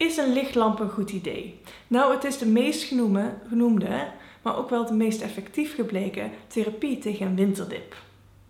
Is een lichtlamp een goed idee? Nou, het is de meest genoemde, genoemde, maar ook wel de meest effectief gebleken therapie tegen een winterdip.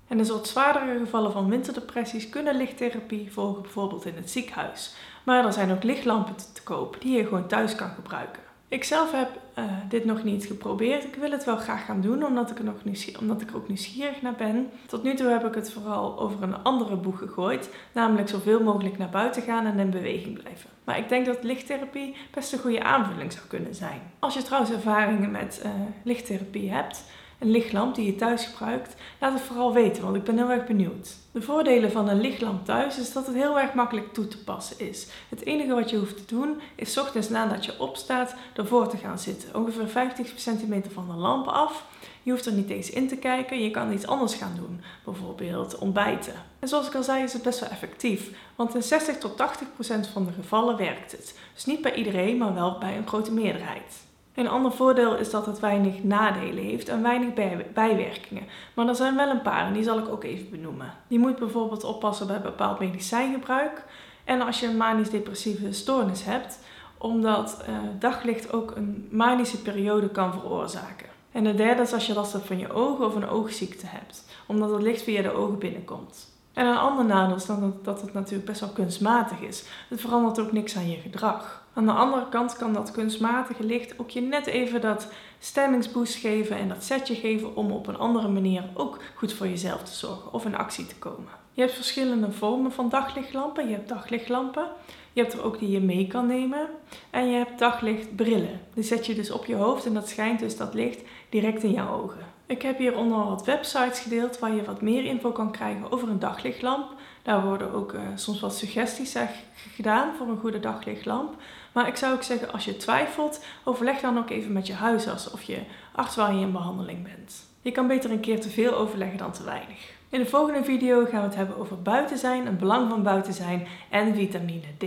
En in soort zwaardere gevallen van winterdepressies kunnen lichttherapie volgen, bijvoorbeeld in het ziekenhuis. Maar er zijn ook lichtlampen te koop die je gewoon thuis kan gebruiken. Ik zelf heb uh, dit nog niet geprobeerd. Ik wil het wel graag gaan doen, omdat ik, er nog omdat ik er ook nieuwsgierig naar ben. Tot nu toe heb ik het vooral over een andere boeg gegooid, namelijk zoveel mogelijk naar buiten gaan en in beweging blijven. Maar ik denk dat lichttherapie best een goede aanvulling zou kunnen zijn. Als je trouwens ervaringen met uh, lichttherapie hebt, een lichtlamp die je thuis gebruikt, laat het vooral weten, want ik ben heel erg benieuwd. De voordelen van een lichtlamp thuis is dat het heel erg makkelijk toe te passen is. Het enige wat je hoeft te doen is ochtends nadat je opstaat ervoor te gaan zitten. Ongeveer 50 centimeter van de lamp af. Je hoeft er niet eens in te kijken, je kan iets anders gaan doen, bijvoorbeeld ontbijten. En zoals ik al zei is het best wel effectief, want in 60 tot 80 procent van de gevallen werkt het. Dus niet bij iedereen, maar wel bij een grote meerderheid. Een ander voordeel is dat het weinig nadelen heeft en weinig bijwerkingen. Maar er zijn wel een paar en die zal ik ook even benoemen. Je moet bijvoorbeeld oppassen bij bepaald medicijngebruik en als je een manisch-depressieve stoornis hebt, omdat uh, daglicht ook een manische periode kan veroorzaken. En de derde is als je last hebt van je ogen of een oogziekte hebt, omdat het licht via de ogen binnenkomt. En een ander nadeel is dan dat het natuurlijk best wel kunstmatig is. Het verandert ook niks aan je gedrag. Aan de andere kant kan dat kunstmatige licht ook je net even dat stemmingsboost geven en dat setje geven om op een andere manier ook goed voor jezelf te zorgen of in actie te komen. Je hebt verschillende vormen van daglichtlampen. Je hebt daglichtlampen. Je hebt er ook die je mee kan nemen. En je hebt daglichtbrillen. Die zet je dus op je hoofd en dat schijnt dus dat licht direct in jouw ogen. Ik heb hieronder wat websites gedeeld waar je wat meer info kan krijgen over een daglichtlamp. Daar worden ook uh, soms wat suggesties gedaan voor een goede daglichtlamp. Maar ik zou ook zeggen, als je twijfelt, overleg dan ook even met je huisarts of je arts waar je in behandeling bent. Je kan beter een keer te veel overleggen dan te weinig. In de volgende video gaan we het hebben over buiten zijn, het belang van buiten zijn en vitamine D.